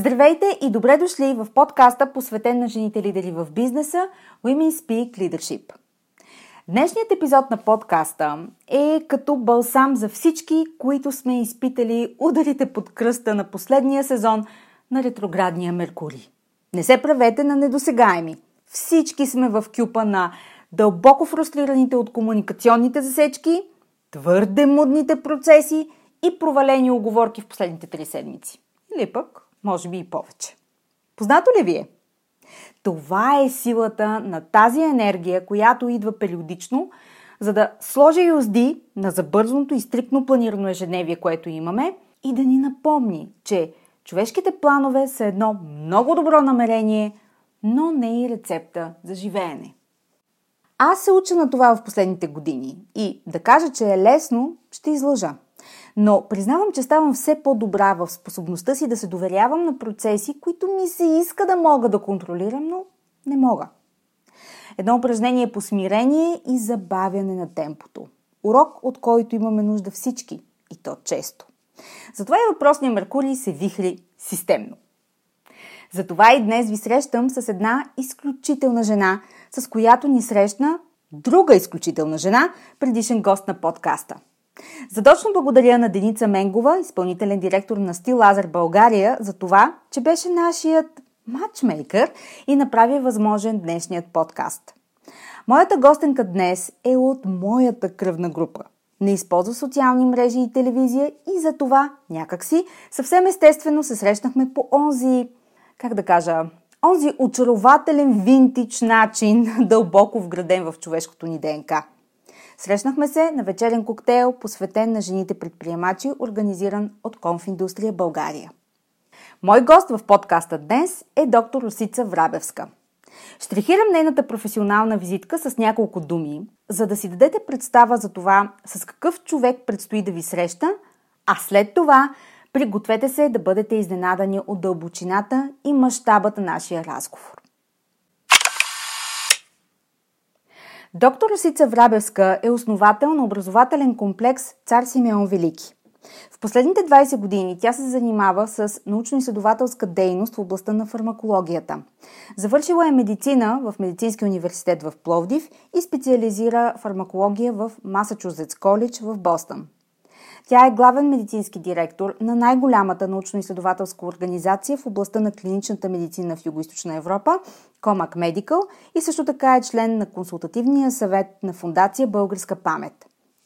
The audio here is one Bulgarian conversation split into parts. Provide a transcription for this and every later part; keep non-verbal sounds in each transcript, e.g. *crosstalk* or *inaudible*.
Здравейте и добре дошли в подкаста, посветен на жените лидери в бизнеса Women Speak Leadership. Днешният епизод на подкаста е като балсам за всички, които сме изпитали ударите под кръста на последния сезон на ретроградния Меркурий. Не се правете на недосегаеми. Всички сме в кюпа на дълбоко фрустрираните от комуникационните засечки, твърде мудните процеси и провалени оговорки в последните три седмици. Или пък може би и повече. Познато ли ви е? Това е силата на тази енергия, която идва периодично, за да сложи юзди на забързаното и стриктно планирано ежедневие, което имаме и да ни напомни, че човешките планове са едно много добро намерение, но не и рецепта за живеене. Аз се уча на това в последните години и да кажа, че е лесно, ще излъжа. Но признавам, че ставам все по-добра в способността си да се доверявам на процеси, които ми се иска да мога да контролирам, но не мога. Едно упражнение по смирение и забавяне на темпото. Урок, от който имаме нужда всички, и то често. Затова и въпросният Меркурий се вихли системно. Затова и днес ви срещам с една изключителна жена, с която ни срещна друга изключителна жена, предишен гост на подкаста – Задочно благодаря на Деница Менгова, изпълнителен директор на Стил Лазер България, за това, че беше нашият матчмейкър и направи възможен днешният подкаст. Моята гостенка днес е от моята кръвна група. Не използва социални мрежи и телевизия и за това някакси съвсем естествено се срещнахме по онзи, как да кажа, онзи очарователен винтич начин, *laughs* дълбоко вграден в човешкото ни ДНК – Срещнахме се на вечерен коктейл, посветен на жените предприемачи, организиран от Конфиндустрия България. Мой гост в подкаста днес е доктор Русица Врабевска. Штрихирам нейната професионална визитка с няколко думи, за да си дадете представа за това с какъв човек предстои да ви среща, а след това пригответе се да бъдете изненадани от дълбочината и мащабата на нашия разговор. Доктор Русица Врабевска е основател на образователен комплекс Цар Симеон Велики. В последните 20 години тя се занимава с научно-изследователска дейност в областта на фармакологията. Завършила е медицина в Медицинския университет в Пловдив и специализира фармакология в Масачузетс коледж в Бостън. Тя е главен медицински директор на най-голямата научно-изследователска организация в областта на клиничната медицина в Юго-Источна Европа, Comac Medical, и също така е член на консултативния съвет на Фундация Българска памет.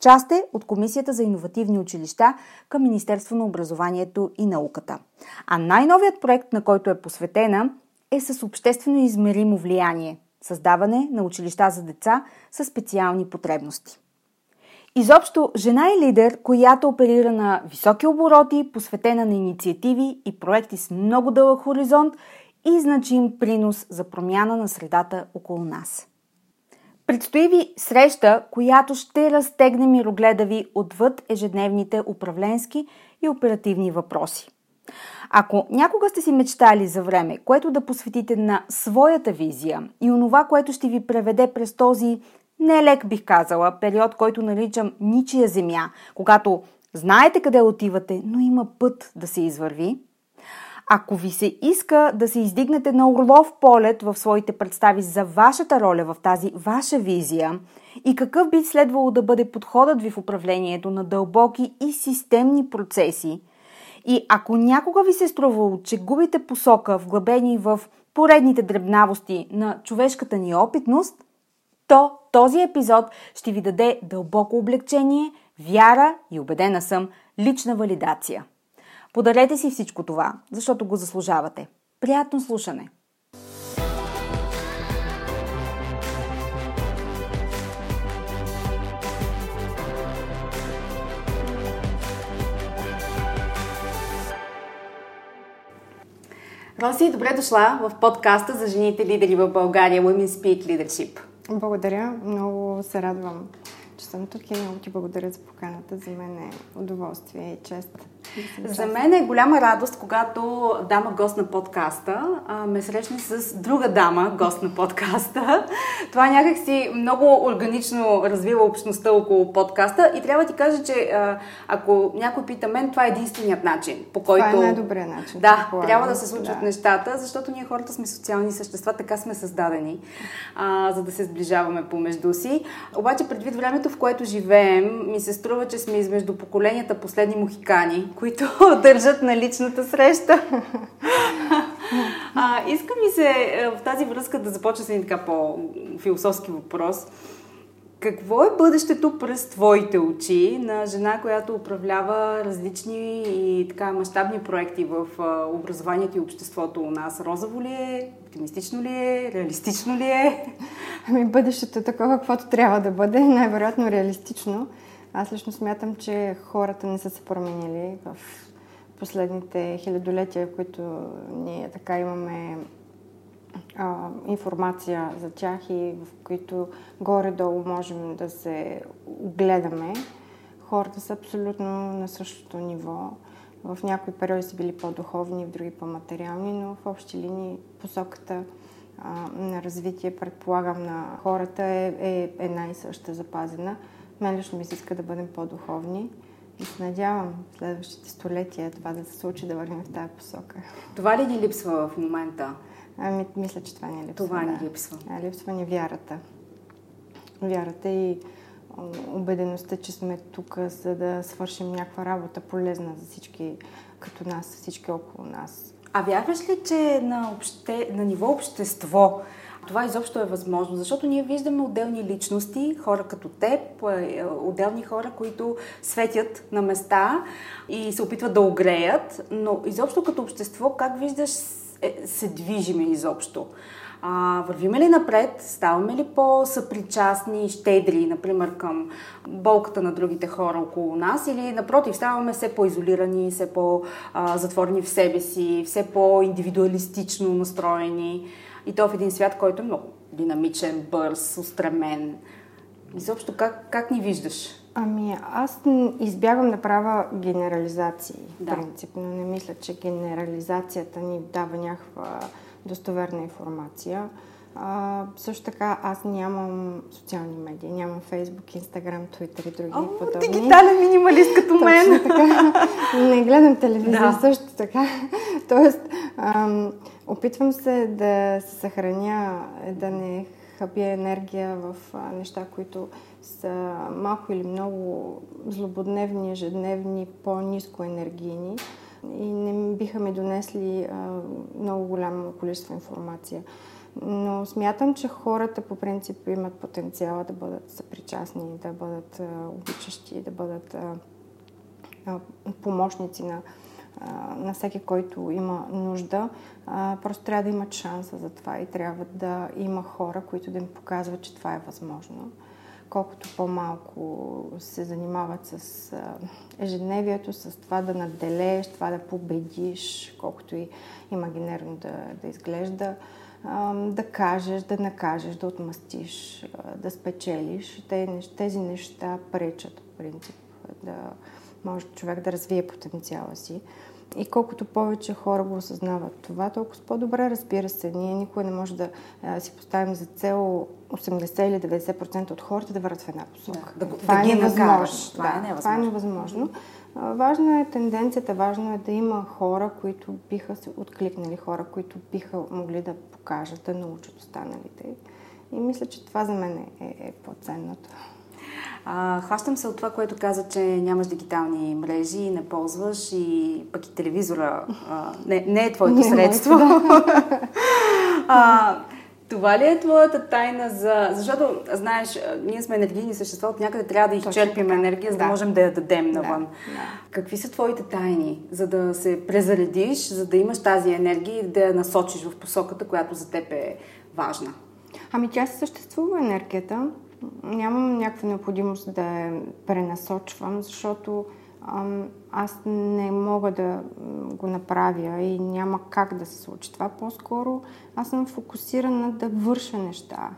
Част е от Комисията за иновативни училища към Министерство на образованието и науката. А най-новият проект, на който е посветена, е с обществено измеримо влияние – създаване на училища за деца с специални потребности. Изобщо, жена е лидер, която оперира на високи обороти, посветена на инициативи и проекти с много дълъг хоризонт и значим принос за промяна на средата около нас. Предстои ви среща, която ще разтегне мирогледа ви отвъд ежедневните управленски и оперативни въпроси. Ако някога сте си мечтали за време, което да посветите на своята визия и онова, което ще ви преведе през този не лек бих казала, период, който наричам ничия земя, когато Знаете къде отивате, но има път да се извърви. Ако ви се иска да се издигнете на орлов полет в своите представи за вашата роля в тази ваша визия и какъв би следвало да бъде подходът ви в управлението на дълбоки и системни процеси, и ако някога ви се е струвало, че губите посока, вглъбени в поредните дребнавости на човешката ни опитност, то този епизод ще ви даде дълбоко облегчение, вяра и убедена съм лична валидация. Подарете си всичко това, защото го заслужавате. Приятно слушане! Роси, добре дошла в подкаста за жените лидери в България Women Speak Leadership. Благодаря, много се радвам, че съм тук и много ти благодаря за поканата. За мен е удоволствие и чест. За мен е голяма радост, когато дама гост на подкаста а, ме срещне с друга дама гост на подкаста. *laughs* Това някакси много органично развива общността около подкаста и трябва да ти кажа, че а, ако някой пита мен, това е единственият начин, по който... Това е най-добрият начин. Да, трябва да се случват да. нещата, защото ние хората сме социални същества, така сме създадени, а, за да се сближаваме помежду си. Обаче предвид времето, в което живеем, ми се струва, че сме измежду поколенията последни мухикани, които *laughs* държат на личната среща. а, искам ми се е, в тази връзка да започна с един така по-философски въпрос. Какво е бъдещето през твоите очи на жена, която управлява различни и така мащабни проекти в образованието и обществото у нас? Розово ли е? Оптимистично ли е? Реалистично ли е? Ами бъдещето е такова, каквото трябва да бъде. *laughs* Най-вероятно реалистично. Аз лично смятам, че хората не са се променили в последните хилядолетия, в които ние така имаме а, информация за тях и в които горе-долу можем да се огледаме. Хората са абсолютно на същото ниво. В някои периоди са били по-духовни, в други по-материални, но в общи линии посоката а, на развитие, предполагам, на хората е, е една и съща запазена. Мен лично ми се иска да бъдем по-духовни и се надявам в следващите столетия това да се случи, да вървим в тази посока. Това ли ни липсва в момента? Ами, мисля, че това ни липсва. Това ни да. липсва. А, липсва ни вярата. Вярата и убедеността, че сме тук, за да свършим някаква работа полезна за всички като нас, всички около нас. А вярваш ли, че на, обще, на ниво общество това изобщо е възможно, защото ние виждаме отделни личности, хора като теб, е, отделни хора, които светят на места и се опитват да огреят, но изобщо като общество, как виждаш е, се движиме изобщо? А, вървиме ли напред? Ставаме ли по-съпричастни и щедри, например, към болката на другите хора около нас? Или, напротив, ставаме все по-изолирани, все по-затворени в себе си, все по-индивидуалистично настроени? И то в един свят, който е много динамичен, бърз, устремен. Изобщо как, как ни виждаш? Ами, аз избягвам да правя генерализации, да. принципно. Не мисля, че генерализацията ни дава някаква достоверна информация. А, също така аз нямам социални медии, нямам Фейсбук, Инстаграм, Твитър и други О, подобни. Дигитален минималист като мен. така. Не гледам телевизия да. също така. Тоест, ам, опитвам се да се съхраня, да не хабя енергия в а, неща, които са малко или много злободневни, ежедневни, по-низко енергийни и не биха ми донесли а, много голямо количество информация. Но смятам, че хората по принцип имат потенциала да бъдат съпричастни, да бъдат а, обичащи, да бъдат а, а, помощници на, а, на всеки, който има нужда. А, просто трябва да имат шанса за това и трябва да има хора, които да им показват, че това е възможно колкото по-малко се занимават с ежедневието, с това да наделееш, това да победиш, колкото и имагинерно да, да изглежда, да кажеш, да накажеш, да отмъстиш, да спечелиш. Тези неща пречат, в принцип, да може човек да развие потенциала си. И колкото повече хора го осъзнават това, толкова по-добре, разбира се. Ние никой не може да си поставим за цел 80 или 90% от хората да върват в една посока. Да, да, това, да е ги невъзможно. Това, да, е невъзможно. това е невъзможно. Важна е тенденцията, важно е да има хора, които биха се откликнали, хора, които биха могли да покажат, да научат останалите. И мисля, че това за мен е, е по-ценното. А, хващам се от това, което каза, че нямаш дигитални мрежи, не ползваш и пък и телевизора а, не, не е твоето не, средство. Да. *laughs* а, това ли е твоята тайна за... Защото, знаеш, ние сме енергийни същества, от някъде трябва да изчерпим енергия, за да, да можем да я дадем навън. Да, да. Какви са твоите тайни, за да се презаредиш, за да имаш тази енергия и да я насочиш в посоката, която за теб е важна? Ами тя се съществува енергията нямам някаква необходимост да я пренасочвам, защото аз не мога да го направя и няма как да се случи това. По-скоро аз съм фокусирана да върша неща,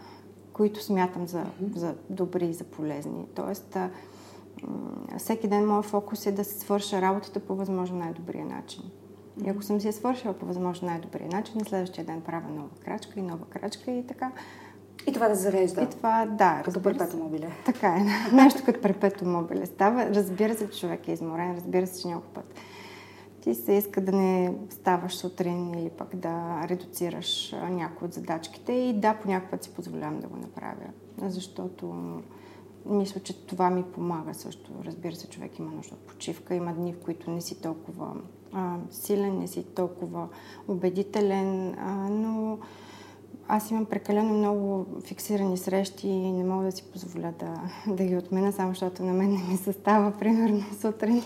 които смятам за, за добри и за полезни. Тоест, всеки ден моят фокус е да се свърша работата по възможно най-добрия начин. И ако съм си я свършила по възможно най-добрия начин, на следващия ден правя нова крачка и нова крачка и така и това да зарежда. И това, да. Като перпето мобиле. Така е. *laughs* Нещо като перпето мобиле става. Разбира се, че човек е изморен. Разбира се, че някой път ти се иска да не ставаш сутрин или пък да редуцираш някои от задачките. И да, по път си позволявам да го направя. Защото мисля, че това ми помага също. Разбира се, човек има нужда от почивка. Има дни, в които не си толкова а, силен, не си толкова убедителен, а, но аз имам прекалено много фиксирани срещи и не мога да си позволя да, да ги отмена, само защото на мен не ми се става, примерно, сутрин.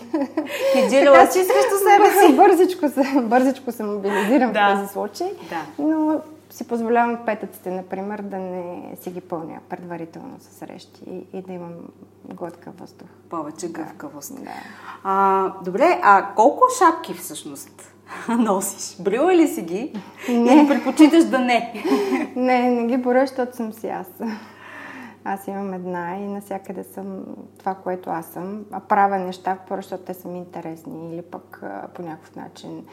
Хеджирала *laughs* си срещу себе си. *laughs* Бързичко се, бързичко се мобилизирам да. в този случай. Да. Но си позволявам петъците, например, да не си ги пълня предварително с срещи и, и да имам глътка въздух. Повече гъвкавост. Да. А, добре, а колко шапки всъщност *laughs* носиш? Брила ли си ги? Не. Или предпочиташ да не? *laughs* не, не ги боря, защото съм си аз. Аз имам една и насякъде съм това, което аз съм. А правя неща, просто защото те са ми интересни или пък по някакъв начин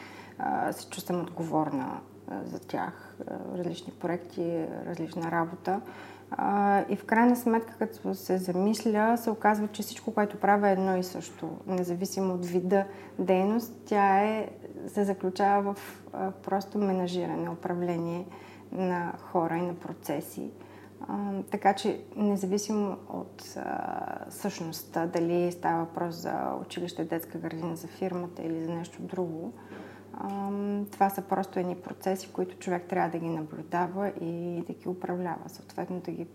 се чувствам отговорна за тях. Различни проекти, различна работа. И в крайна сметка, като се замисля, се оказва, че всичко, което правя е едно и също. Независимо от вида дейност, тя е се заключава в а, просто менажиране, управление на хора и на процеси. А, така че, независимо от а, същността, дали става въпрос за училище, детска градина, за фирмата или за нещо друго, това са просто едни процеси, които човек трябва да ги наблюдава и да ги управлява, съответно да ги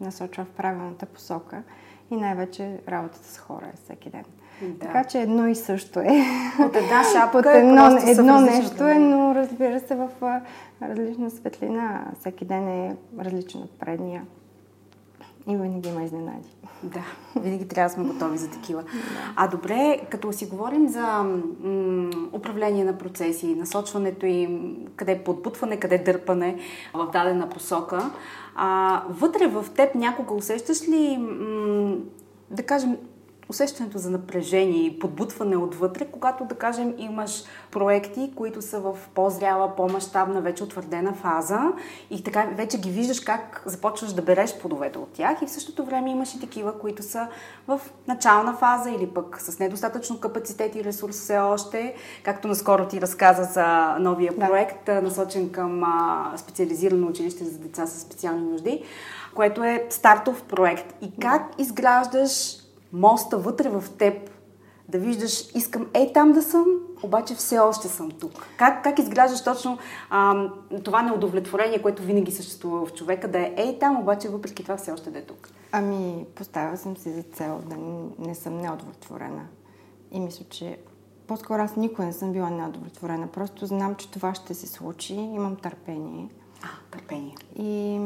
насочва в правилната посока и най-вече работата с хора е всеки ден. Да. Така че едно и също е. От една *laughs* шапка От едно, е едно нещо е, но разбира се в различна светлина. Всеки ден е различен от предния. И винаги има изненади. Да, винаги трябва да сме готови за такива. А добре, като си говорим за м- управление на процеси, насочването им, къде е подбутване, къде дърпане в дадена посока, а, вътре в теб някога усещаш ли, м- да кажем, усещането за напрежение и подбутване отвътре, когато, да кажем, имаш проекти, които са в по-зряла, по-масштабна, вече утвърдена фаза и така вече ги виждаш как започваш да береш плодовете от тях и в същото време имаш и такива, които са в начална фаза или пък с недостатъчно капацитет и ресурс все още, както наскоро ти разказа за новия проект, да. насочен към специализирано училище за деца с специални нужди, което е стартов проект. И как изграждаш моста вътре в теб, да виждаш, искам ей там да съм, обаче все още съм тук. Как, как изграждаш точно а, това неудовлетворение, което винаги съществува в човека, да е ей там, обаче въпреки това все още да е тук? Ами, поставя съм си за цел да не съм неудовлетворена. И мисля, че по-скоро аз никога не съм била неудовлетворена. Просто знам, че това ще се случи, имам търпение. А, търпение. И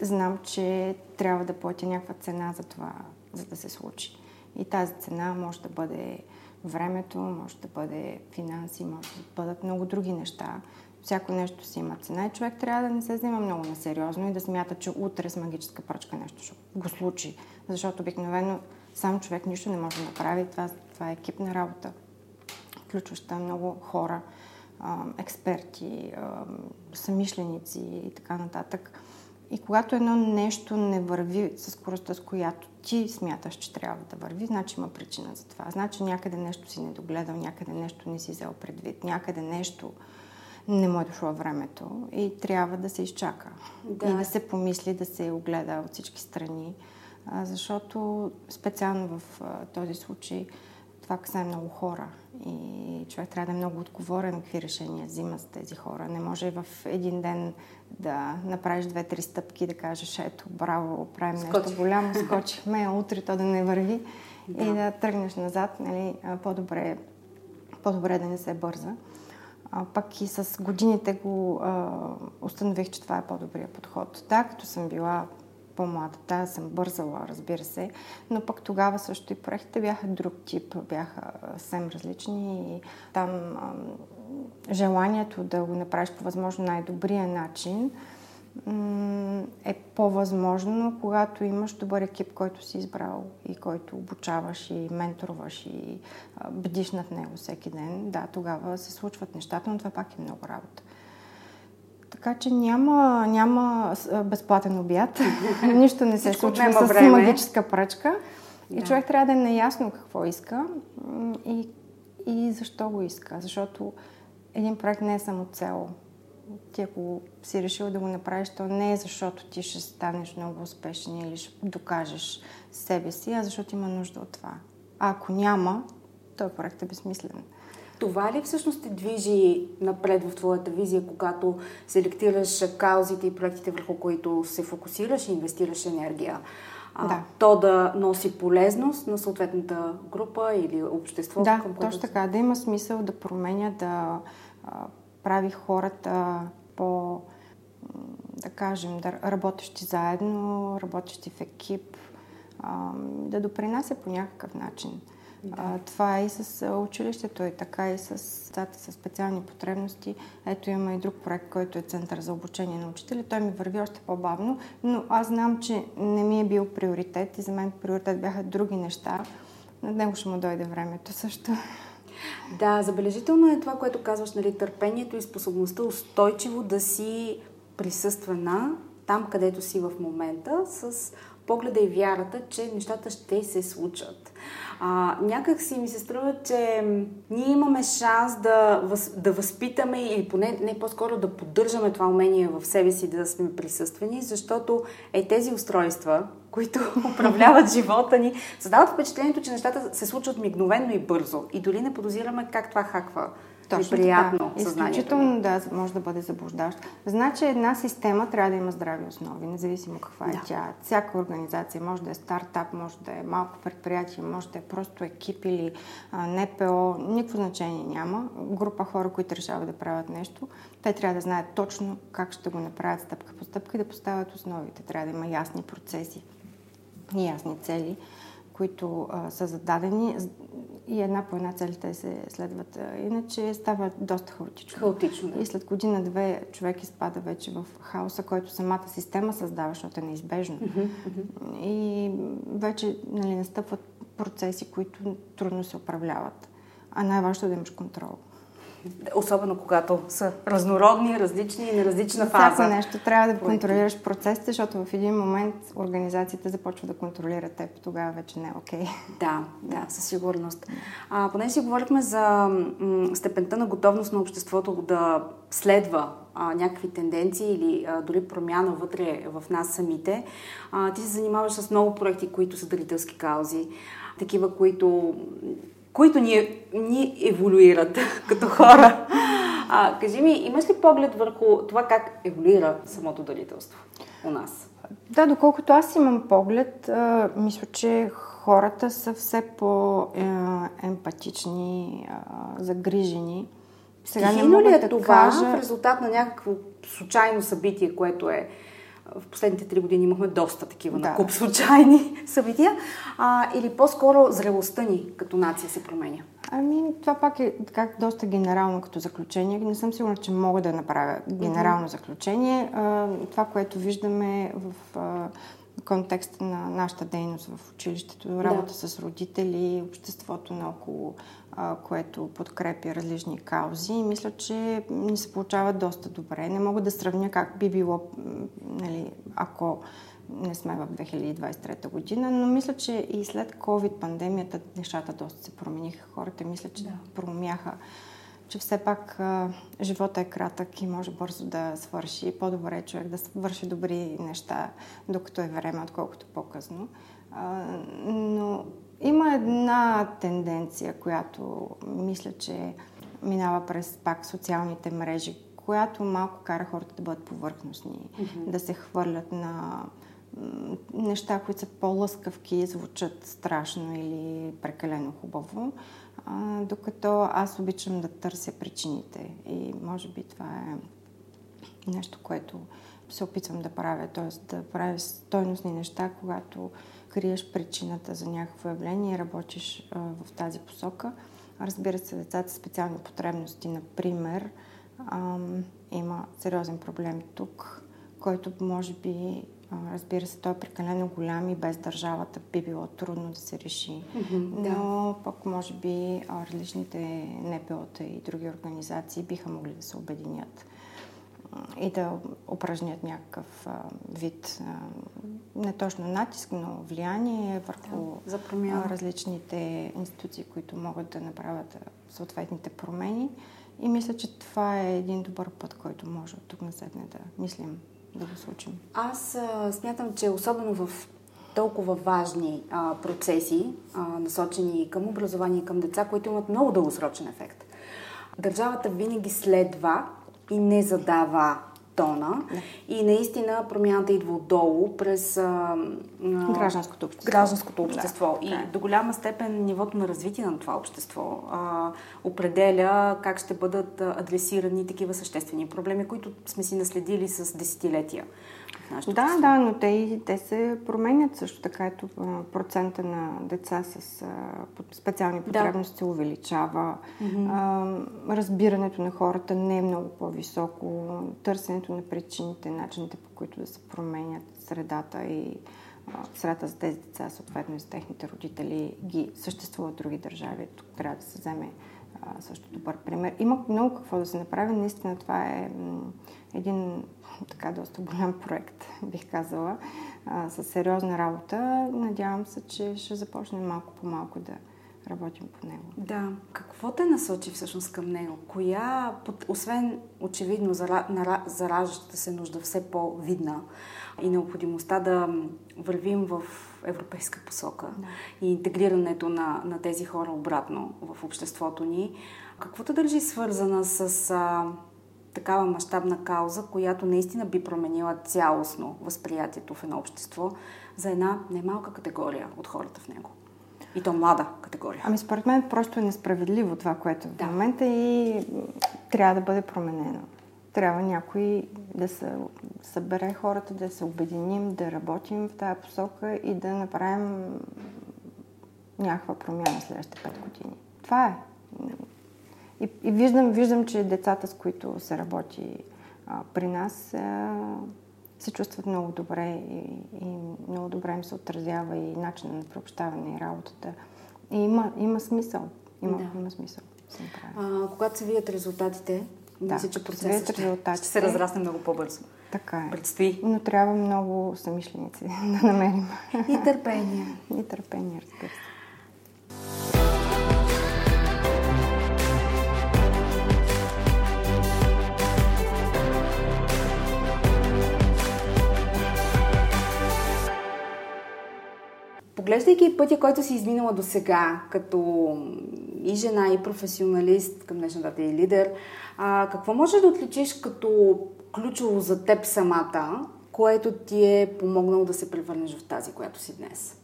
знам, че трябва да платя някаква цена за това за да се случи. И тази цена може да бъде времето, може да бъде финанси, може да бъдат много други неща. Всяко нещо си има цена и човек трябва да не се взема много насериозно и да смята, че утре с магическа пръчка нещо ще го случи. Защото обикновено сам човек нищо не може да направи. Това, това е екипна работа. включваща много хора, експерти, самишленици и така нататък. И когато едно нещо не върви със скоростта, с която ти смяташ, че трябва да върви, значи има причина за това. Значи някъде нещо си недогледал, някъде нещо не си взел предвид, някъде нещо не му е дошло времето и трябва да се изчака. Да. И да се помисли, да се огледа от всички страни. Защото специално в този случай това касае много хора и човек трябва да е много отговорен какви решения взима с тези хора. Не може в един ден да направиш две-три стъпки и да кажеш, ето, браво, правим Скочи. нещо голямо, скочихме, утре то да не върви да. и да тръгнеш назад, нали, по-добре, по-добре да не се бърза. А, пък и с годините го а, установих, че това е по-добрия подход. Да, като съм била по-млада. Да, съм бързала, разбира се, но пък тогава също и проектите бяха друг тип, бяха съвсем различни и там желанието да го направиш по възможно най-добрия начин е по-възможно, когато имаш добър екип, който си избрал и който обучаваш и менторваш и бдиш над него всеки ден. Да, тогава се случват нещата, но това пак е много работа. Така че няма, няма безплатен обяд. *laughs* Нищо не се случва с време. магическа пръчка. И да. човек трябва да е наясно какво иска и, и защо го иска. Защото един проект не е само цел. Ти ако си решил да го направиш, то не е защото ти ще станеш много успешен или ще докажеш себе си, а защото има нужда от това. А ако няма, този проект е безсмислен. Това ли всъщност те движи напред в твоята визия, когато селектираш каузите и проектите, върху които се фокусираш и инвестираш енергия? А, да. То да носи полезност на съответната група или общество? Да, към точно така. Да има смисъл да променя, да а, прави хората по, да кажем, да работещи заедно, работещи в екип, а, да допринася по някакъв начин. Да. А, това е и с училището, и така и с децата с специални потребности. Ето има и друг проект, който е Център за обучение на учители. Той ми върви още по-бавно, но аз знам, че не ми е бил приоритет и за мен приоритет бяха други неща. На него ще му дойде времето също. Да, забележително е това, което казваш, нали, търпението и способността устойчиво да си присъствена там, където си в момента, с погледа и вярата, че нещата ще се случат. А, някак си ми се струва, че ние имаме шанс да, въз, да възпитаме или поне не по-скоро да поддържаме това умение в себе си да сме присъствени, защото е тези устройства, които *laughs* управляват живота ни, създават впечатлението, че нещата се случват мигновенно и бързо. И дори не подозираме как това хаква точно приятно така. Изключително, да, може да бъде заблуждаващо. Значи една система трябва да има здрави основи, независимо каква е да. тя. Всяка организация може да е стартап, може да е малко предприятие, може да е просто екип или а, НПО, никакво значение няма. Група хора, които решават да правят нещо, те трябва да знаят точно как ще го направят стъпка по стъпка и да поставят основите. Трябва да има ясни процеси и ясни цели които а, са зададени и една по една целите се следват. Иначе става доста хаотично. Хаотично, да. И след година-две човек изпада вече в хаоса, който самата система създава, защото е неизбежно. Mm-hmm. И вече нали, настъпват процеси, които трудно се управляват. А най-важното е да имаш контрол. Особено когато са разнородни, различни и на различна фаза. Всяко нещо трябва да контролираш процесите, защото в един момент организацията започва да контролира теб. Тогава вече не е окей. Okay. Да, да, със сигурност. А, поне си говорихме за м- степента на готовност на обществото да следва а, някакви тенденции или а, дори промяна вътре в нас самите. А, ти се занимаваш с много проекти, които са дарителски каузи. Такива, които които ни, ни еволюират *laughs* като хора. А, кажи ми, имаш ли поглед върху това как еволюира самото дарителство у нас? Да, доколкото аз имам поглед, а, мисля, че хората са все по-емпатични, загрижени. Сега Стихийно не ли е да това кажа... в резултат на някакво случайно събитие, което е в последните три години имахме доста такива да. накуп случайни *laughs* събития. А, или по-скоро зрелостта ни като нация се променя? Ами, това пак е така доста генерално като заключение. Не съм сигурна, че мога да направя генерално mm-hmm. заключение. А, това, което виждаме в а, контекста на нашата дейност в училището, работа да. с родители, обществото наоколо, което подкрепя различни каузи и мисля, че ни се получава доста добре. Не мога да сравня как би било, нали, ако не сме в 2023 година, но мисля, че и след COVID-пандемията нещата доста се промениха. Хората мисля, че да. промяха, че все пак а, живота е кратък и може бързо да свърши. По-добре е човек да свърши добри неща, докато е време, отколкото по-късно. А, но има една тенденция, която мисля, че минава през пак социалните мрежи, която малко кара хората да бъдат повърхностни, mm-hmm. да се хвърлят на неща, които са по-лъскавки звучат страшно или прекалено хубаво, а, докато аз обичам да търся причините и може би това е нещо, което се опитвам да правя, т.е. да правя стойностни неща, когато криеш причината за някакво явление и работиш а, в тази посока. Разбира се, децата с специални потребности, например, а, има сериозен проблем тук, който може би Разбира се, той е прекалено голям и без държавата би било трудно да се реши. Mm-hmm, Но да. пък може би различните НПО-та и други организации биха могли да се обединят и да упражнят някакъв вид не точно натиск, но влияние върху да, различните институции, които могат да направят съответните промени. И мисля, че това е един добър път, който може от тук наседне да мислим да го случим? Аз а, смятам, че особено в толкова важни а, процеси, а, насочени към образование и към деца, които имат много дългосрочен ефект. Държавата винаги следва и не задава тона. Да. И наистина промяната идва отдолу през а, а, гражданското общество. Гражданското общество. Да, и е. до голяма степен нивото на развитие на това общество а, определя как ще бъдат адресирани такива съществени проблеми, които сме си наследили с десетилетия. Да, да, но те, те се променят също така. Ето процента на деца с специални потребности да. се увеличава. Mm-hmm. А, разбирането на хората не е много по-високо. Търсенето на причините, начините по които да се променят средата и средата за тези деца, съответно и за техните родители, ги съществуват в други държави. Тук трябва да се вземе а, също добър пример. Има много какво да се направи. Наистина това е един така доста голям проект, бих казала, а, с сериозна работа. Надявам се, че ще започнем малко по малко да работим по него. Да. Какво те насочи всъщност към него? Коя, освен очевидно заражащата се нужда все по-видна и необходимостта да вървим в европейска посока да. и интегрирането на, на тези хора обратно в обществото ни, какво те държи свързана с а, такава мащабна кауза, която наистина би променила цялостно възприятието в едно общество за една немалка категория от хората в него. И то млада категория. Ами според мен просто е несправедливо това, което е да. в момента и трябва да бъде променено. Трябва някой да се събере хората, да се обединим, да работим в тази посока и да направим някаква промяна следващите пет години. Това е. И, и виждам, виждам, че децата, с които се работи а, при нас, а, се чувстват много добре и, и много добре им се отразява и начина на приобщаване и работата. И има, има смисъл. Има, да. има смисъл. А, когато се видят резултатите, да, мисля, че процесът ще, резултатите, ще се разрасне много по-бързо. Така е. Предстои. Но трябва много самишленици *laughs* да намерим. И търпение. И търпение, разбира се. Поглеждайки пътя, който си изминала до сега, като и жена, и професионалист, към днешна дата и лидер, а, какво може да отличиш като ключово за теб самата, което ти е помогнало да се превърнеш в тази, която си днес?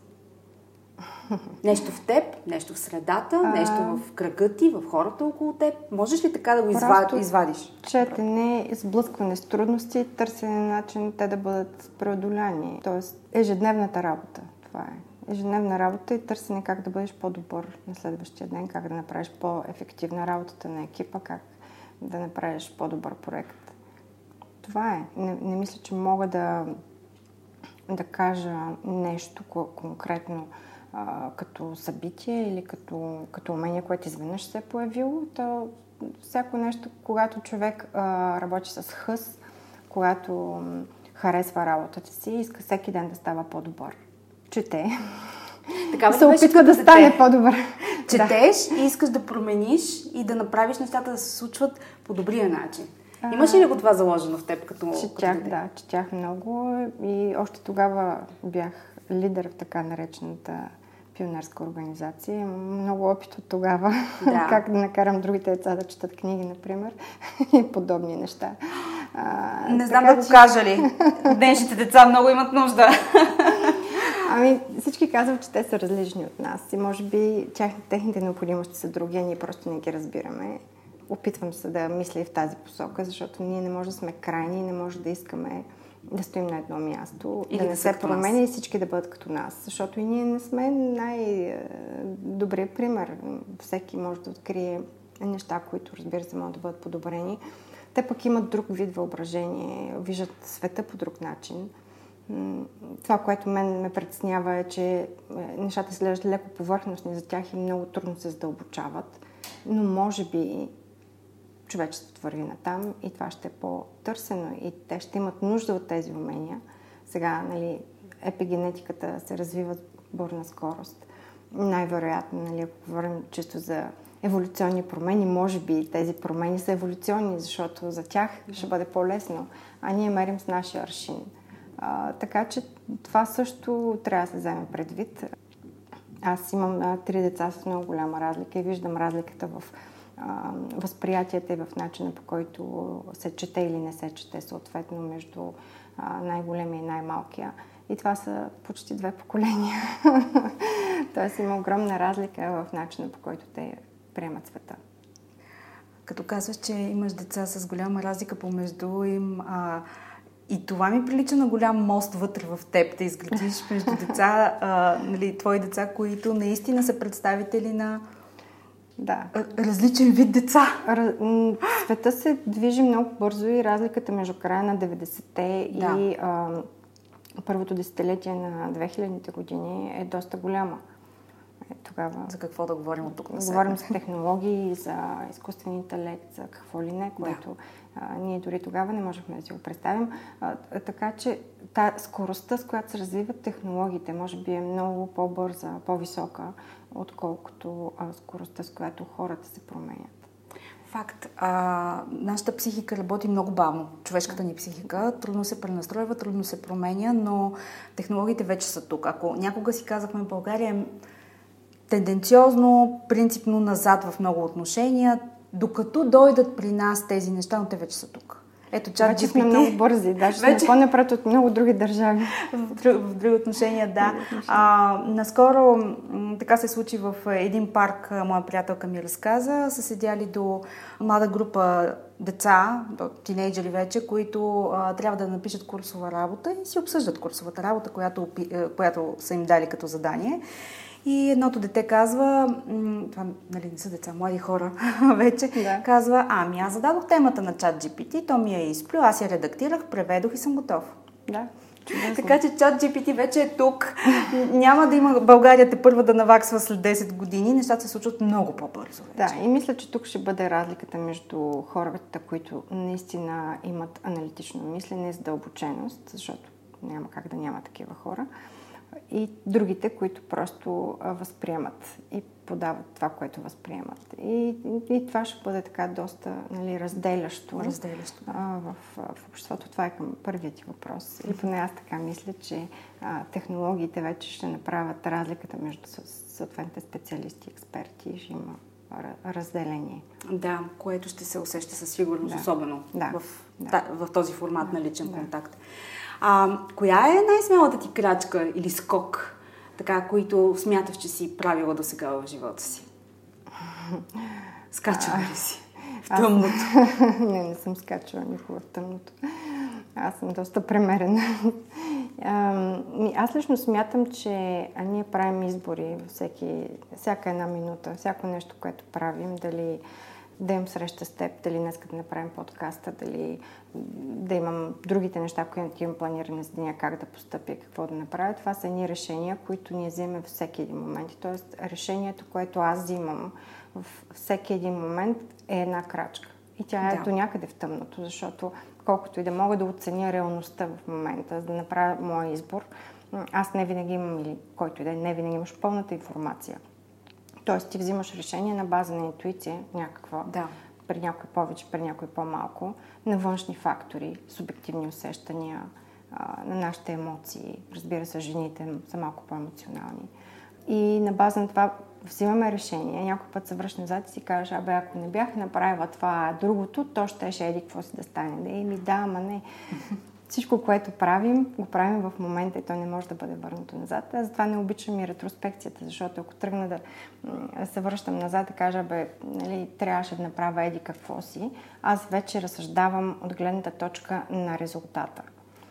*laughs* Нещо в теб, нещо в средата, а... нещо в кръга ти, в хората около теб. Можеш ли така да го Просто извадиш? Четене, сблъскване с трудности, търсене на начин те да бъдат преодоляни. Тоест, ежедневната работа. Това е ежедневна работа и търсене как да бъдеш по-добър на следващия ден, как да направиш по-ефективна работата на екипа, как да направиш по-добър проект. Това е. Не, не мисля, че мога да, да кажа нещо конкретно а, като събитие или като, като умение, което изведнъж се е появило, то всяко нещо, когато човек а, работи с хъс, когато харесва работата си, иска всеки ден да става по-добър. Чете. Така се опитва да стане по-добър. Четеш да. и искаш да промениш и да направиш нещата да се случват по добрия начин. Имаш ли го това заложено в теб като Четях, като да, четях много и още тогава бях лидер в така наречената пионерска организация. Имам много опит от тогава да. *laughs* как да накарам другите деца да четат книги, например, *laughs* и подобни неща. А, Не знам да го че... кажа ли. Днешните деца много имат нужда. *laughs* Ами, всички казват, че те са различни от нас и може би тях, техните необходимости са други, а ние просто не ги разбираме. Опитвам се да мисля и в тази посока, защото ние не може да сме крайни, не може да искаме да стоим на едно място, Или да не се промени и всички да бъдат като нас. Защото и ние не сме най-добрият пример. Всеки може да открие неща, които, разбира се, могат да бъдат подобрени. Те пък имат друг вид въображение, виждат света по друг начин. Това, което мен ме притеснява е, че е, нещата се лежат леко повърхностни за тях и много трудно се задълбочават. Но може би човечеството върви натам и това ще е по-търсено и те ще имат нужда от тези умения. Сега, нали, епигенетиката се развива с бурна скорост. Най-вероятно, нали, ако говорим чисто за еволюционни промени, може би тези промени са еволюционни, защото за тях ще бъде по-лесно, а ние мерим с нашия аршин. А, така че това също трябва да се вземе предвид. Аз имам а, три деца с много голяма разлика и виждам разликата в а, възприятията и в начина по който се чете или не се чете, съответно между а, най-големия и най-малкия. И това са почти две поколения. *laughs* Тоест има огромна разлика в начина по който те приемат света. Като казваш, че имаш деца с голяма разлика помежду им, а, и това ми прилича на голям мост вътре в теб, да изградиш между деца, а, нали, твои деца, които наистина са представители на да. различен вид деца. Света се движи много бързо и разликата между края на 90-те да. и а, първото десетилетие на 2000-те години е доста голяма. Е, тогава... За какво да говорим от тук на Говорим за технологии, за изкуствен интелект, за какво ли не, което да. а, ние дори тогава не можехме да си го представим. А, така че та скоростта, с която се развиват технологиите, може би е много по-бърза, по-висока, отколкото а, скоростта, с която хората се променят. Факт. А, нашата психика работи много бавно. Човешката ни психика трудно се пренастройва, трудно се променя, но технологиите вече са тук. Ако някога си казахме в България тенденциозно, принципно назад в много отношения, докато дойдат при нас тези неща, но те вече са тук. Ето, чат Вече сме много бързи, даже *laughs* вече... сме по-напред от много други държави. в, друг, в други отношения, да. А, наскоро така се случи в един парк, моя приятелка ми разказа, са седяли до млада група деца, тинейджери вече, които а, трябва да напишат курсова работа и си обсъждат курсовата работа, която, която са им дали като задание. И едното дете казва, това нали, не са деца, млади хора *laughs* вече, да. казва, ами аз зададох темата на чат GPT, то ми я изплю, аз я редактирах, преведох и съм готов. Да. Чудесно. Така че чат GPT вече е тук. Няма да има България те първа да наваксва след 10 години. Нещата се случват много по-бързо. Вече. Да, и мисля, че тук ще бъде разликата между хората, които наистина имат аналитично мислене, задълбоченост, защото няма как да няма такива хора и другите, които просто възприемат и подават това, което възприемат. И, и, и това ще бъде така доста нали, разделящо, разделящо а, в, в обществото. Това е към първият ти въпрос. Или поне аз така мисля, че а, технологиите вече ще направят разликата между съответните специалисти и експерти и ще има разделение. Да, което ще се усеща със сигурност, да. особено да. В, да. в този формат да. на личен да. контакт. А, коя е най-смелата ти крачка или скок, така, които смяташ, че си правила до сега в живота си? Скачала ли си? В тъмното? Аз... *laughs* не, не съм скачала никога в тъмното. Аз съм доста премерена. Аз лично смятам, че ние правим избори всеки, всяка една минута, всяко нещо, което правим, дали да имам среща с теб, дали днес да направим подкаста, дали да имам другите неща, които имам планиране за деня, как да постъпя, какво да направя. Това са едни решения, които ние вземем всеки един момент. Тоест, решението, което аз взимам в всеки един момент е една крачка. И тя е да. до някъде в тъмното, защото колкото и да мога да оценя реалността в момента, за да направя моя избор, аз не винаги имам, или който и да е, не винаги имаш пълната информация. Тоест ти взимаш решение на база на интуиция, някаква, да. При някой повече, при някой по-малко, на външни фактори, субективни усещания, на нашите емоции. Разбира се, жените са малко по-емоционални. И на база на това взимаме решение. Някой път се връща назад и си кажеш, абе, ако не бях направила това, другото, то ще ще еди какво си да стане. Да, еми да, ама не. Всичко, което правим, го правим в момента и то не може да бъде върнато назад. Аз затова не обичам и ретроспекцията, защото ако тръгна да се връщам назад и кажа, бе, нали, трябваше да направя еди какво си, аз вече разсъждавам от гледната точка на резултата.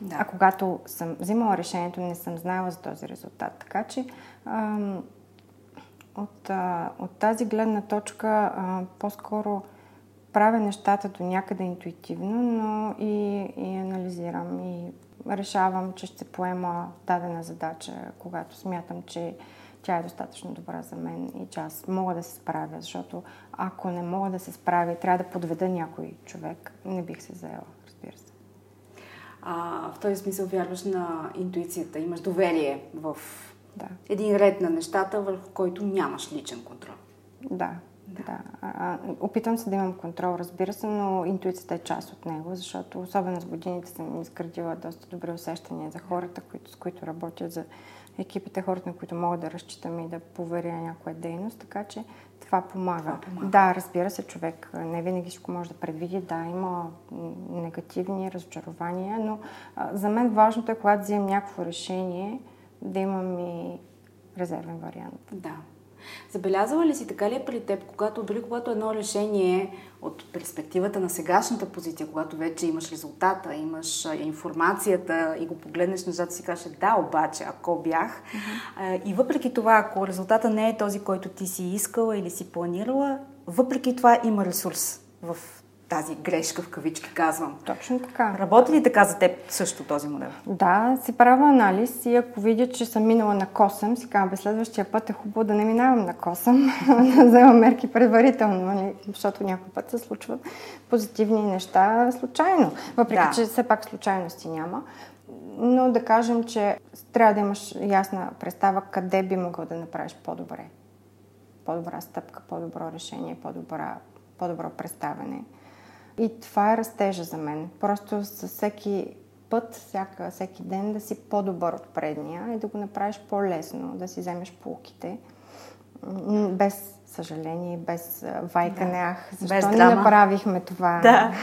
Да. А когато съм взимала решението, не съм знаела за този резултат. Така че ам, от, а, от тази гледна точка а, по-скоро правя нещата до някъде интуитивно, но и, и анализирам и решавам, че ще поема дадена задача, когато смятам, че тя е достатъчно добра за мен и че аз мога да се справя, защото ако не мога да се справя и трябва да подведа някой човек, не бих се заела, разбира се. А, в този смисъл вярваш на интуицията, имаш доверие в да. един ред на нещата, върху който нямаш личен контрол. Да, да. да. А, опитвам се да имам контрол, разбира се, но интуицията е част от него, защото особено с годините съм изградила доста добри усещания за хората, които, с които работят, за екипите, хората, на които мога да разчитам и да поверя някоя дейност, така че това помага. това помага. Да, разбира се, човек не винаги всичко може да предвиди, да, има негативни разочарования, но а, за мен важното е, когато вземем някакво решение, да имам и резервен вариант. Да. Забелязала ли си така ли е при теб, когато дори когато едно решение от перспективата на сегашната позиция, когато вече имаш резултата, имаш информацията и го погледнеш назад и си кажеш да, обаче, ако бях. Uh-huh. И въпреки това, ако резултата не е този, който ти си искала или си планирала, въпреки това има ресурс в тази грешка в кавички, казвам. Точно така. Работи ли така за теб също този модел? Да, си правя анализ и ако видя, че съм минала на косъм, си казвам, следващия път е хубаво да не минавам на косъм, *laughs* да взема мерки предварително, нали? защото някой път се случват позитивни неща случайно, въпреки да. че все пак случайности няма. Но да кажем, че трябва да имаш ясна представа къде би могъл да направиш по-добре. По-добра стъпка, по-добро решение, по-добра, по-добро представяне. И това е растежа за мен. Просто с всеки път, всяка, всеки ден да си по-добър от предния и да го направиш по-лесно, да си вземеш полките без съжаление, без вайкане, да. ах, защо без не драма. направихме това? Да.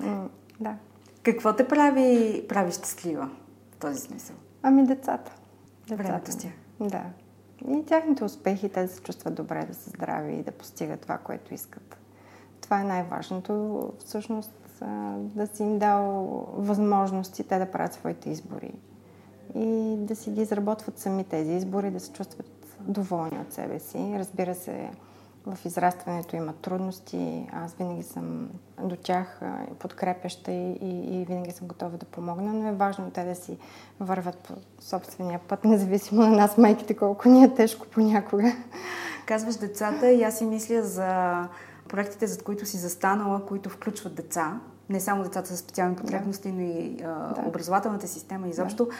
*laughs* да. Какво те прави, прави щастлива в този смисъл? Ами децата. Времето с тях. Да. И тяхните успехи, те да се чувстват добре, да са здрави и да постигат това, което искат това е най-важното. Всъщност да си им дал възможности те да правят своите избори. И да си ги изработват сами тези избори, да се чувстват доволни от себе си. Разбира се, в израстването има трудности. Аз винаги съм до тях подкрепяща и, и, и винаги съм готова да помогна, но е важно те да си върват по собствения път, независимо на нас, майките, колко ни е тежко понякога. Казваш децата и аз си мисля за проектите, за които си застанала, които включват деца, не само децата с специални потребности, да. но и а, да. образователната система изобщо. Да.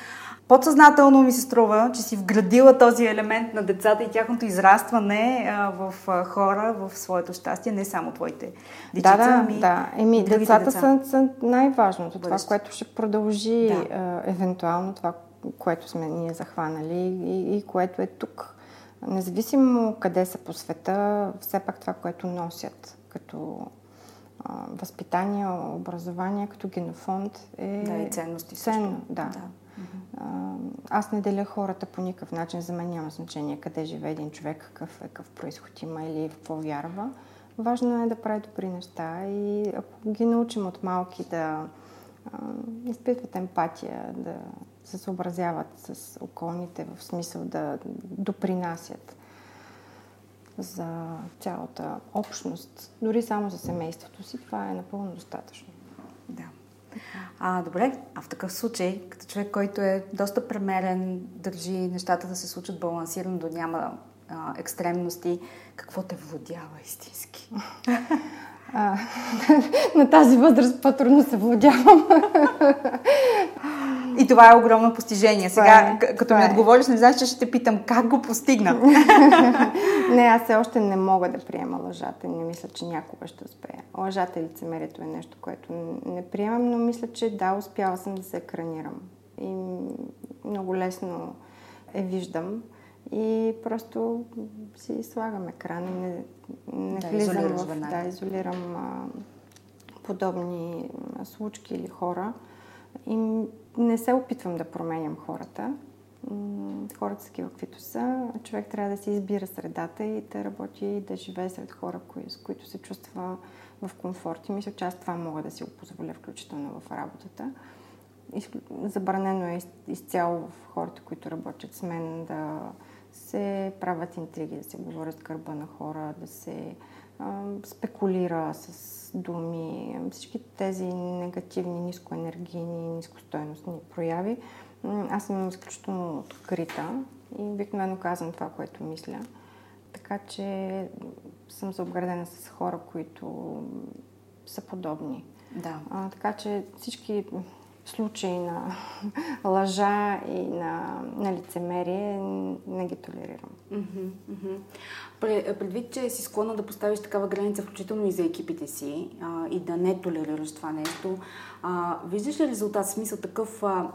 Подсъзнателно ми се струва, че си вградила този елемент на децата и тяхното израстване а, в а, хора, в своето щастие, не само твоите дечица, да, да, ами да. Еми, децата деца. са, са най-важното, това, което ще продължи да. а, евентуално това, което сме ние захванали и, и което е тук Независимо къде са по света, все пак това, което носят като а, възпитание, образование, като генофонд е да, и ценности ценно. Да. да. А, аз не деля хората по никакъв начин. За мен няма значение къде живее един човек, какъв, е, какъв происход има или в какво вярва. Важно е да прави добри неща и ако ги научим от малки да а, изпитват емпатия, да се съобразяват с околните, в смисъл да допринасят. за цялата общност, дори само за семейството си, това е напълно достатъчно. Да. А, добре, а в такъв случай, като човек, който е доста премерен, държи нещата да се случат балансирано, да няма а, екстремности, какво те владява истински? А, *laughs* на тази възраст по-трудно се владявам. *laughs* И това е огромно постижение. Сега, е, като ми е. отговориш, не знаеш, че ще те питам как го постигна. *laughs* не, аз все още не мога да приема лъжата. Не мисля, че някога ще успея. Лъжата и лицемерието е нещо, което не приемам, но мисля, че да, успяла съм да се екранирам. И много лесно е виждам. И просто си слагам екран и не, не да, влизам в... Да, изолирам а, подобни случки или хора. И не се опитвам да променям хората. Хората са такива, каквито са. Човек трябва да си избира средата и да работи и да живее сред хора, кои, с които се чувства в комфорт. И мисля, че аз това мога да си го позволя, включително в работата. Забранено е изцяло в хората, които работят с мен, да се правят интриги, да се говорят гърба на хора, да се спекулира с думи. Всички тези негативни, нискоенергийни, нискостойностни прояви. Аз съм изключително открита и обикновено казвам това, което мисля. Така че съм заобградена с хора, които са подобни. Да. А, така че всички случаи на *laughs* лъжа и на, на лицемерие не ги толерирам. Предвид, че си склонна да поставиш такава граница, включително и за екипите си, а, и да не толерираш това нещо, а, виждаш ли резултат, смисъл такъв, а,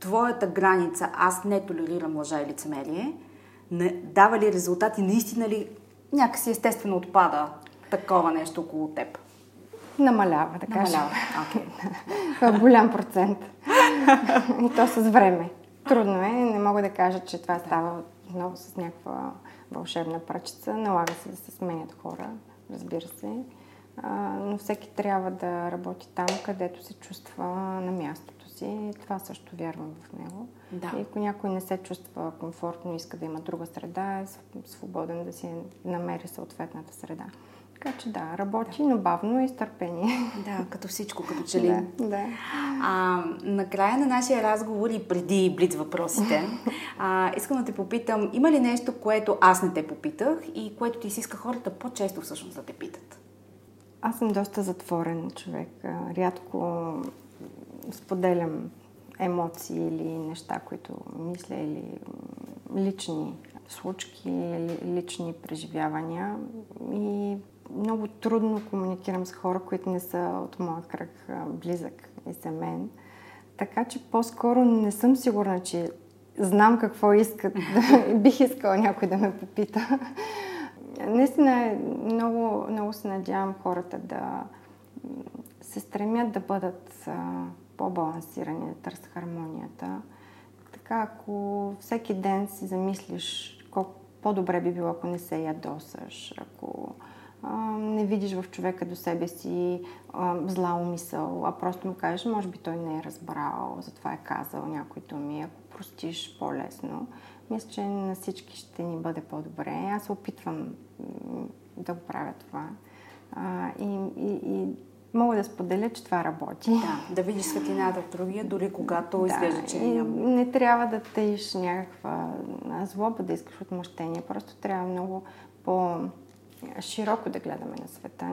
твоята граница, аз не толерирам лъжа и лицемерие, не, дава ли резултат и наистина ли някакси естествено отпада такова нещо около теб? Намалява, да кажа. Намалява, okay. *laughs* голям процент. И то с време. Трудно е, не мога да кажа, че това става отново с някаква вълшебна пръчица. Налага се да се сменят хора, разбира се. А, но всеки трябва да работи там, където се чувства на мястото си. Това също вярвам в него. Да. И ако някой не се чувства комфортно, иска да има друга среда, е свободен да си намери съответната среда. Така че да, работи, но бавно и с търпение. Да, като всичко, като че ли. Да, да. А, накрая на нашия разговор и преди блиц въпросите, а, искам да те попитам, има ли нещо, което аз не те попитах и което ти си иска хората по-често всъщност да те питат? Аз съм доста затворен човек. Рядко споделям емоции или неща, които мисля или лични случки, лични преживявания. И много трудно комуникирам с хора, които не са от моя кръг близък и за мен. Така че по-скоро не съм сигурна, че знам какво искат. *laughs* Бих искала някой да ме попита. Наистина е много, много се надявам хората да се стремят да бъдат по-балансирани, да търсят хармонията. Така, ако всеки ден си замислиш колко по-добре би било, ако не се ядосаш, ако не видиш в човека до себе си а, зла умисъл, а просто му кажеш, може би той не е разбрал, затова е казал някой думи, ако простиш по-лесно. Мисля, че на всички ще ни бъде по-добре. Аз се опитвам да го правя това. А, и, и, и мога да споделя, че това работи. Да, да видиш светлината в другия, дори когато да, изглежда, че няма. Не трябва да теиш някаква злоба, да искаш отмъщение. Просто трябва много по широко да гледаме на света.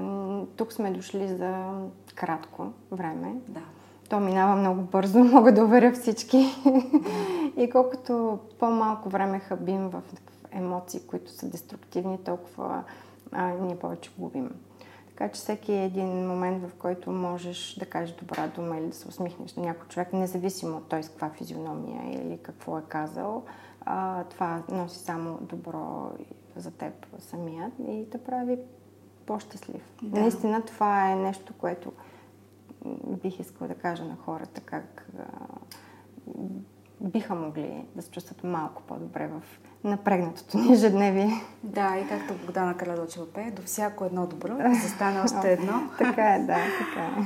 Тук сме дошли за кратко време. Да. То минава много бързо, *laughs* мога да уверя всички. Да. И колкото по-малко време хабим в емоции, които са деструктивни, толкова а, ние повече губим. Така че всеки е един момент, в който можеш да кажеш добра дума или да се усмихнеш на някой човек, независимо от той с каква физиономия или какво е казал, а, това носи само добро за теб самият и те прави по-щастлив. Да. Наистина това е нещо, което бих искала да кажа на хората, как а, биха могли да се чувстват малко по-добре в напрегнатото ни ежедневие. Да, и както Богдана Калядочева пее, до всяко едно добро *laughs* да стане още едно. така е, да, така е.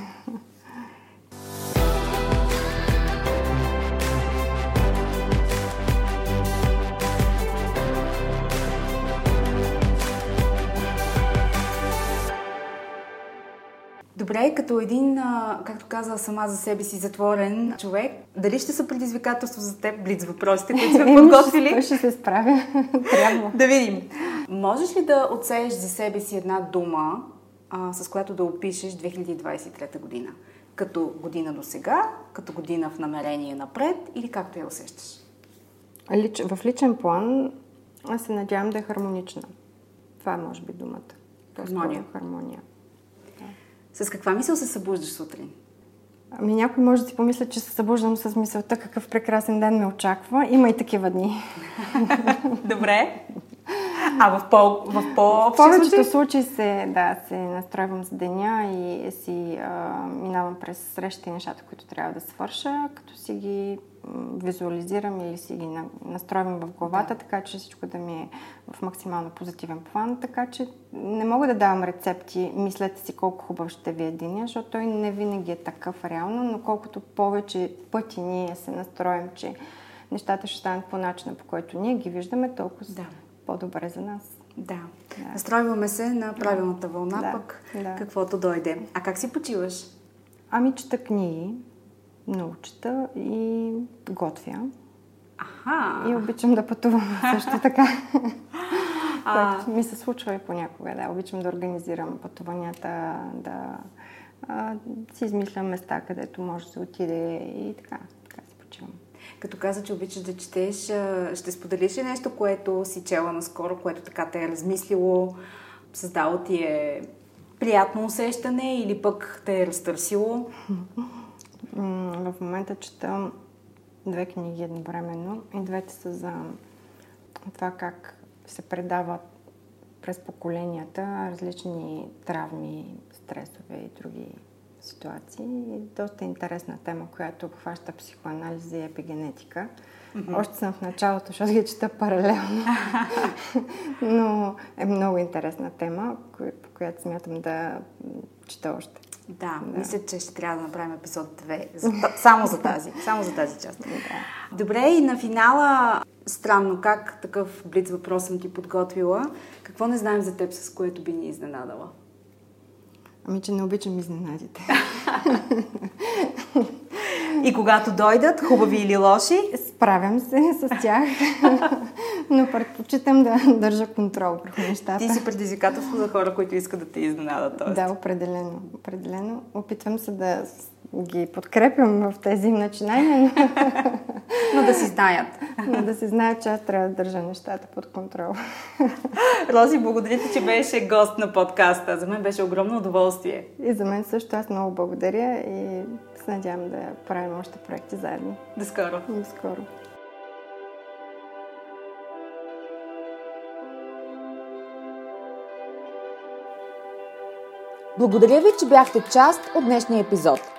Добре, като един, както каза сама за себе си, затворен човек, дали ще са предизвикателство за теб блиц въпросите, които сме *laughs* подготвили? Ще се справя. *laughs* Трябва. да видим. Можеш ли да отсееш за себе си една дума, а, с която да опишеш 2023 година? Като година до сега, като година в намерение напред или както я усещаш? Лич, в личен план аз се надявам да е хармонична. Това е, може би, думата. Хармония. Хармония. С каква мисъл се събуждаш сутрин? Ами някой може да си помисля, че се събуждам с мисълта какъв прекрасен ден ме очаква. Има и такива дни. *laughs* Добре. А в, по, в, по в повечето случаи? случаи се, да, се настройвам за деня и си а, минавам през срещите и нещата, които трябва да свърша, като си ги визуализирам или си ги настройвам в главата, да. така че всичко да ми е в максимално позитивен план. Така че не мога да давам рецепти, мислете си колко хубав ще ви е деня, защото той не винаги е такъв реално, но колкото повече пъти ние се настроим, че нещата ще станат по начина, по който ние ги виждаме, толкова да. по-добре за нас. Да. да. Настройваме се на правилната вълна, да. пък да. каквото дойде. А как си почиваш? Ами чета книги, научата и готвя. Аха. И обичам да пътувам *laughs* също така. А... Което ми се случва и понякога, да. Обичам да организирам пътуванията, да а, си измислям места, където може да се отиде и така, така се почивам. Като каза, че обичаш да четеш, ще споделиш ли нещо, което си чела наскоро, което така те е размислило, създало ти е приятно усещане или пък те е разтърсило? *laughs* В момента чета две книги едновременно и двете са за това как се предават през поколенията различни травми, стресове и други ситуации. И доста интересна тема, която обхваща психоанализа и епигенетика. Mm-hmm. Още съм в началото, защото ги чета паралелно. *laughs* Но е много интересна тема, по която смятам да чета още. Да, да, мисля, че ще трябва да направим епизод 2. За, само за тази. Само за тази част. Да. Добре, и на финала, странно, как такъв блиц въпрос съм ти подготвила. Какво не знаем за теб, с което би ни изненадала? Ами, че не обичам изненадите. *laughs* И когато дойдат, хубави или лоши? Справям се с тях, *laughs* но предпочитам да държа контрол върху нещата. Ти си предизвикателство за хора, които искат да те изненадат. Тоест. Да, определено. определено. Опитвам се да ги подкрепям в тези начинания. *laughs* Но да си знаят. *laughs* Но да си знаят, че аз трябва да държа нещата под контрол. *laughs* Рози, благодаря ти, че беше гост на подкаста. За мен беше огромно удоволствие. И за мен също. Аз много благодаря и се надявам да правим още проекти заедно. До скоро. До скоро. Благодаря ви, че бяхте част от днешния епизод.